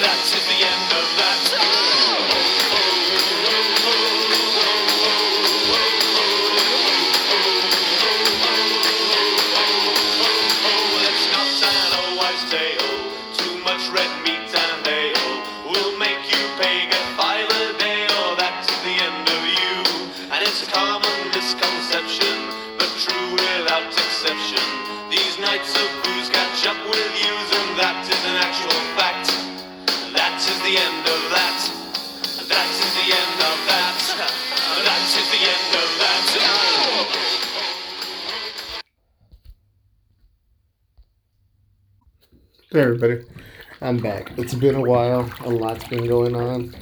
That is the end of that. Hey everybody, I'm back. It's been a while. A lot's been going on.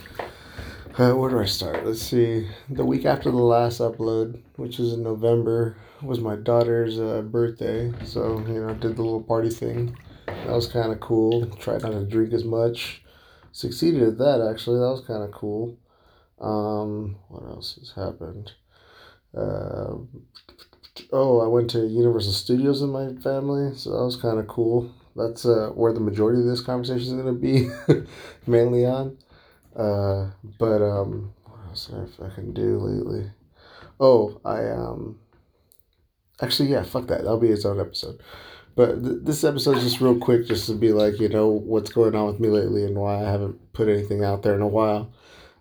Uh, where do I start? Let's see. The week after the last upload, which was in November, was my daughter's uh, birthday. So you know, did the little party thing. That was kind of cool. Tried not to drink as much. Succeeded at that actually. That was kind of cool. Um, what else has happened? Uh, oh, I went to Universal Studios with my family, so that was kind of cool. That's uh, where the majority of this conversation is going to be mainly on. Uh, but um, what else I can do lately? Oh, I um, actually yeah, fuck that. That'll be its own episode. But th- this episode is just real quick, just to be like, you know, what's going on with me lately and why I haven't put anything out there in a while.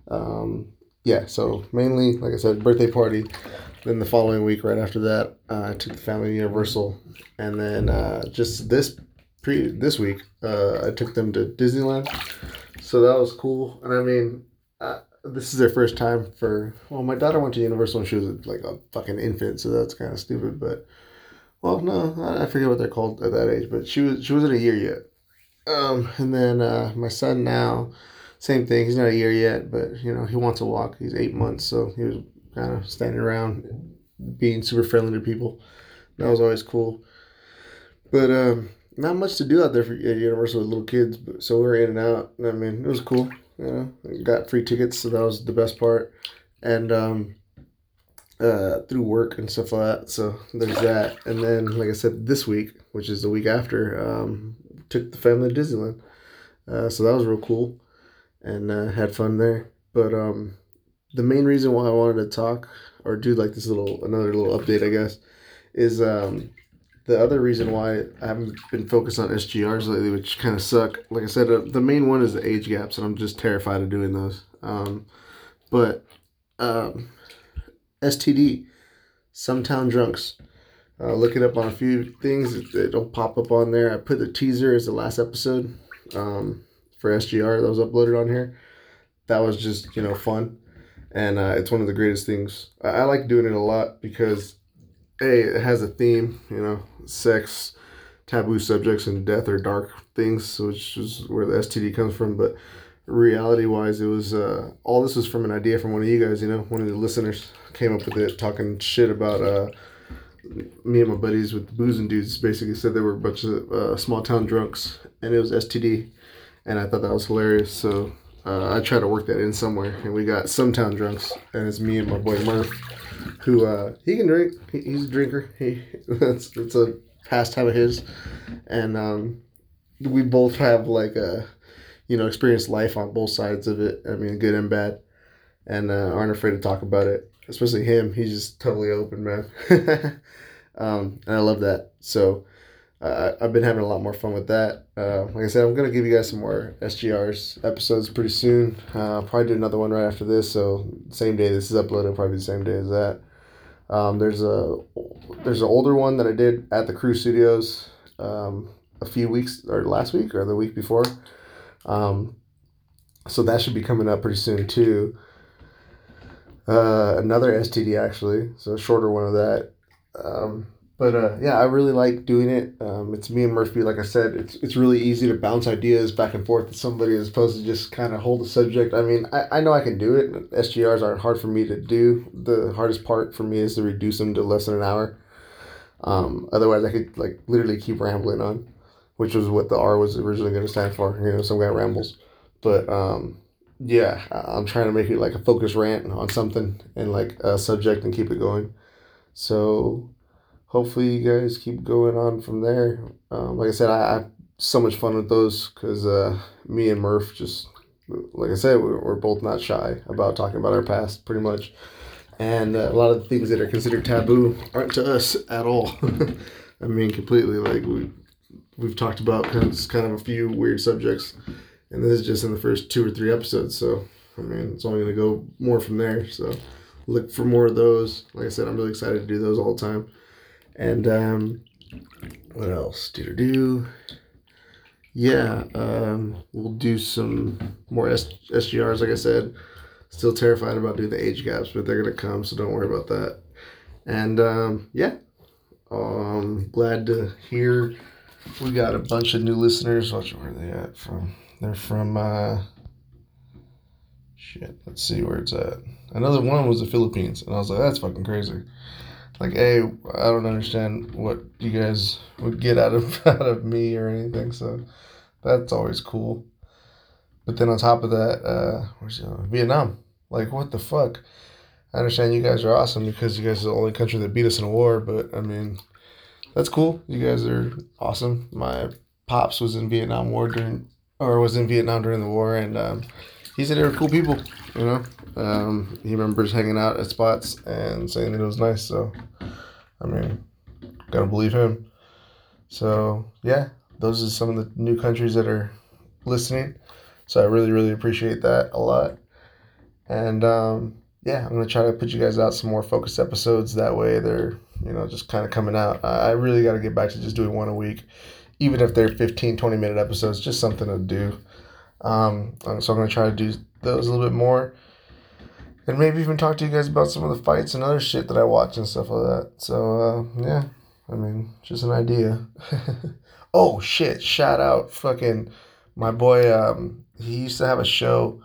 Um, yeah, so mainly, like I said, birthday party. Then the following week, right after that, uh, I took the family to Universal, and then uh, just this pre this week, uh, I took them to Disneyland. So that was cool, and I mean, uh, this is their first time for. Well, my daughter went to Universal when she was like a fucking infant, so that's kind of stupid. But well, no, I I forget what they're called at that age, but she was she wasn't a year yet. Um, and then uh, my son now, same thing. He's not a year yet, but you know he wants to walk. He's eight months, so he was kind of standing around, being super friendly to people. That was always cool. But um, not much to do out there for at Universal with little kids. But so we were in and out. I mean, it was cool. You know, got free tickets, so that was the best part. And um, uh, through work and stuff like that. So there's that. And then, like I said, this week, which is the week after, um, took the family to Disneyland. Uh, so that was real cool, and uh, had fun there. But um, the main reason why I wanted to talk or do like this little another little update, I guess, is um, the other reason why I haven't been focused on SGRs lately, which kind of suck. Like I said, uh, the main one is the age gaps, and I'm just terrified of doing those. Um, but um, STD, some town drunks. Uh, look it up on a few things. It, it'll pop up on there. I put the teaser as the last episode um, for SGR that was uploaded on here. That was just you know fun, and uh, it's one of the greatest things. I, I like doing it a lot because, a it has a theme. You know, sex, taboo subjects, and death are dark things, which is where the STD comes from. But reality wise, it was uh, all this was from an idea from one of you guys. You know, one of the listeners came up with it, talking shit about uh, me and my buddies with the boozing dudes. Basically, said they were a bunch of uh, small town drunks, and it was STD, and I thought that was hilarious. So. Uh, I tried to work that in somewhere, and we got some town drunks, and it's me and my boy Murph, who uh, he can drink. He, he's a drinker. He that's that's a pastime of his, and um, we both have like a you know experienced life on both sides of it. I mean, good and bad, and uh, aren't afraid to talk about it. Especially him. He's just totally open, man. um, and I love that. So. Uh, I've been having a lot more fun with that. Uh, like I said, I'm gonna give you guys some more SGRs episodes pretty soon. Uh, I'll probably do another one right after this. So same day this is uploaded, probably the same day as that. Um, there's a there's an older one that I did at the Crew Studios um, a few weeks or last week or the week before. Um, so that should be coming up pretty soon too. Uh, another STD actually, so a shorter one of that. Um, but uh, yeah, I really like doing it. Um, it's me and Murphy. Like I said, it's it's really easy to bounce ideas back and forth with somebody as opposed to just kind of hold a subject. I mean, I, I know I can do it. SGRs aren't hard for me to do. The hardest part for me is to reduce them to less than an hour. Um, otherwise, I could like literally keep rambling on, which was what the R was originally going to stand for. You know, some guy rambles. But um, yeah, I'm trying to make it like a focused rant on something and like a subject and keep it going. So hopefully you guys keep going on from there. Um, like I said, I, I so much fun with those because uh, me and Murph just, like I said, we're, we're both not shy about talking about our past pretty much. And uh, a lot of the things that are considered taboo aren't to us at all. I mean, completely. Like, we, we've talked about kind of, kind of a few weird subjects, and this is just in the first two or three episodes. So, I mean, it's only going to go more from there. So, look for more of those. Like I said, I'm really excited to do those all the time. And um, what else? Do do. Yeah, um, we'll do some more S- SGRs. Like I said, still terrified about doing the age gaps, but they're gonna come, so don't worry about that. And um, yeah, um, glad to hear we got a bunch of new listeners. Watch where they at from? They're from uh, shit. Let's see where it's at. Another one was the Philippines, and I was like, that's fucking crazy like hey i don't understand what you guys would get out of out of me or anything so that's always cool. But then on top of that uh where's vietnam. Like what the fuck? I understand you guys are awesome because you guys are the only country that beat us in a war but i mean that's cool. You guys are awesome. My pops was in vietnam war during or was in vietnam during the war and um, he said they were cool people you know um, he remembers hanging out at spots and saying that it was nice. So, I mean, gotta believe him. So, yeah, those are some of the new countries that are listening. So, I really, really appreciate that a lot. And um, yeah, I'm gonna try to put you guys out some more focused episodes. That way, they're you know just kind of coming out. I really got to get back to just doing one a week, even if they're 15, 20 minute episodes, just something to do. Um, so I'm gonna try to do those a little bit more and maybe even talk to you guys about some of the fights and other shit that I watch and stuff like that. So uh, yeah, I mean, just an idea. oh shit! Shout out, fucking my boy. Um, he used to have a show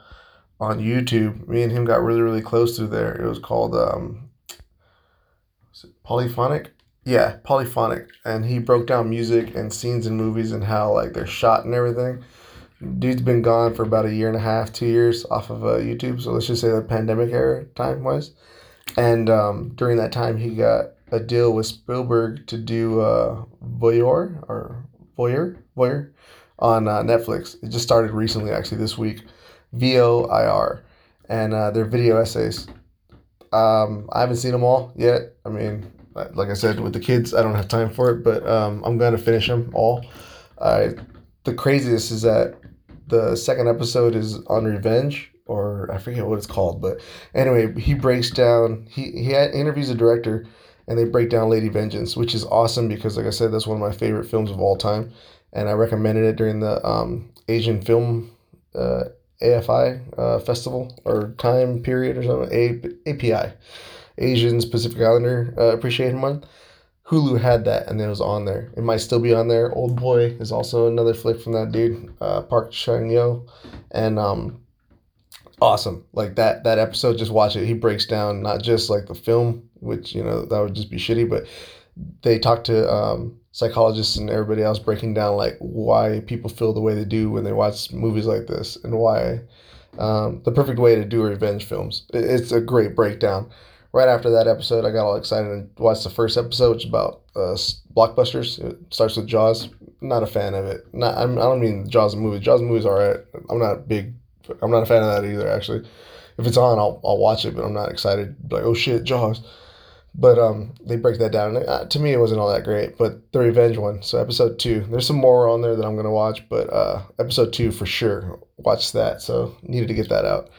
on YouTube. Me and him got really really close through there. It was called um, was it Polyphonic? Yeah, Polyphonic, and he broke down music and scenes in movies and how like they're shot and everything dude's been gone for about a year and a half, two years off of uh, YouTube. So let's just say the pandemic era time was. And um, during that time, he got a deal with Spielberg to do uh, Voyeur or Voyeur Voyeur on uh, Netflix. It just started recently, actually, this week. V O I R, and uh, they're video essays. Um, I haven't seen them all yet. I mean, like I said, with the kids, I don't have time for it, but um, I'm gonna finish them all. I the craziest is that the second episode is on revenge or I forget what it's called, but anyway, he breaks down. He he interviews a director, and they break down Lady Vengeance, which is awesome because, like I said, that's one of my favorite films of all time, and I recommended it during the um, Asian Film uh, AFI uh, festival or time period or something. A- API, Asians Pacific Islander uh, Appreciation Month. Hulu had that and it was on there. It might still be on there. Old Boy is also another flick from that dude, uh, Park Chan Wook, and um, awesome. Like that that episode, just watch it. He breaks down not just like the film, which you know that would just be shitty, but they talk to um, psychologists and everybody else breaking down like why people feel the way they do when they watch movies like this and why um, the perfect way to do revenge films. It's a great breakdown right after that episode, I got all excited and watched the first episode, which is about uh, blockbusters. It starts with Jaws. Not a fan of it. Not I'm, I don't mean Jaws movie. Jaws movie's alright. I'm not big. I'm not a fan of that either. Actually, if it's on, I'll I'll watch it, but I'm not excited. Like oh shit, Jaws. But um, they break that down. Uh, to me, it wasn't all that great. But the revenge one, so episode two. There's some more on there that I'm gonna watch, but uh, episode two for sure. Watch that. So needed to get that out.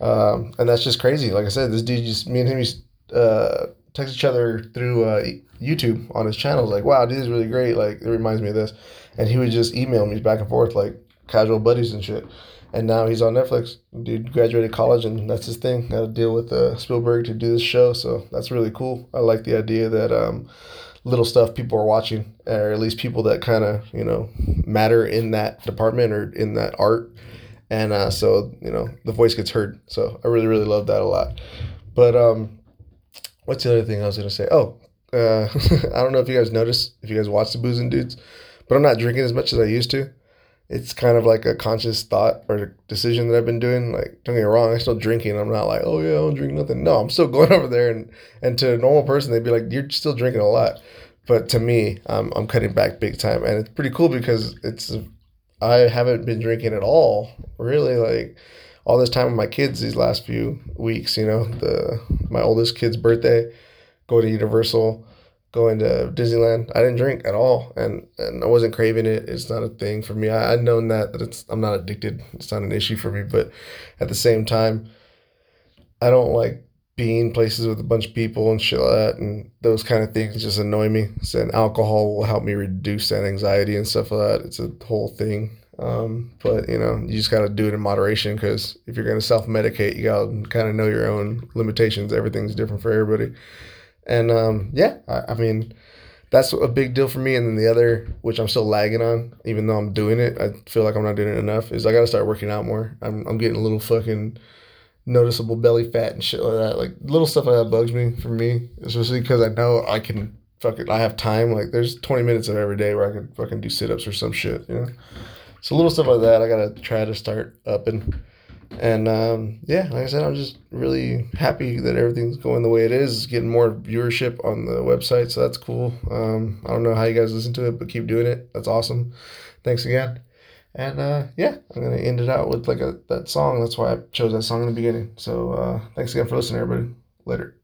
Um, and that's just crazy. Like I said, this dude just me and him uh, text each other through uh, YouTube on his channels. Like, wow, this is really great. Like, it reminds me of this, and he would just email me back and forth like casual buddies and shit. And now he's on Netflix. Dude graduated college, and that's his thing. Got to deal with uh, Spielberg to do this show, so that's really cool. I like the idea that um, little stuff people are watching, or at least people that kind of you know matter in that department or in that art and uh, so you know the voice gets heard. So I really really love that a lot. But um, what's the other thing I was gonna say? Oh, uh, I don't know if you guys noticed if you guys watch the Boozing Dudes, but I'm not drinking as much as I used to. It's kind of like a conscious thought or decision that I've been doing. Like, don't get me wrong, I'm still drinking. I'm not like, oh yeah, I don't drink nothing. No, I'm still going over there, and and to a normal person, they'd be like, you're still drinking a lot. but to me, I'm I'm cutting back big time, and it's pretty cool because it's I haven't been drinking at all, really. Like all this time with my kids these last few weeks. You know, the my oldest kid's birthday, go to Universal, going to Disneyland. I didn't drink at all, and and I wasn't craving it. It's not a thing for me. I, I've known that that it's I'm not addicted. It's not an issue for me, but at the same time, I don't like being places with a bunch of people and shit like that, and those kind of things just annoy me. So, and alcohol will help me reduce that anxiety and stuff like that. It's a whole thing. Um, but you know, you just got to do it in moderation because if you're going to self medicate, you got to kind of know your own limitations. Everything's different for everybody. And um, yeah, I, I, mean, that's a big deal for me. And then the other, which I'm still lagging on, even though I'm doing it, I feel like I'm not doing it enough, is I got to start working out more. I'm, I'm getting a little fucking noticeable belly fat and shit like that. Like little stuff like that bugs me for me, especially because I know I can fucking, I have time. Like there's 20 minutes of every day where I can fucking do sit ups or some shit, you know? So little stuff like that, I got to try to start up and and um, yeah, like I said, I'm just really happy that everything's going the way it is. Getting more viewership on the website, so that's cool. Um, I don't know how you guys listen to it, but keep doing it. That's awesome. Thanks again. And uh, yeah, I'm gonna end it out with like a that song. That's why I chose that song in the beginning. So uh, thanks again for listening, everybody. Later.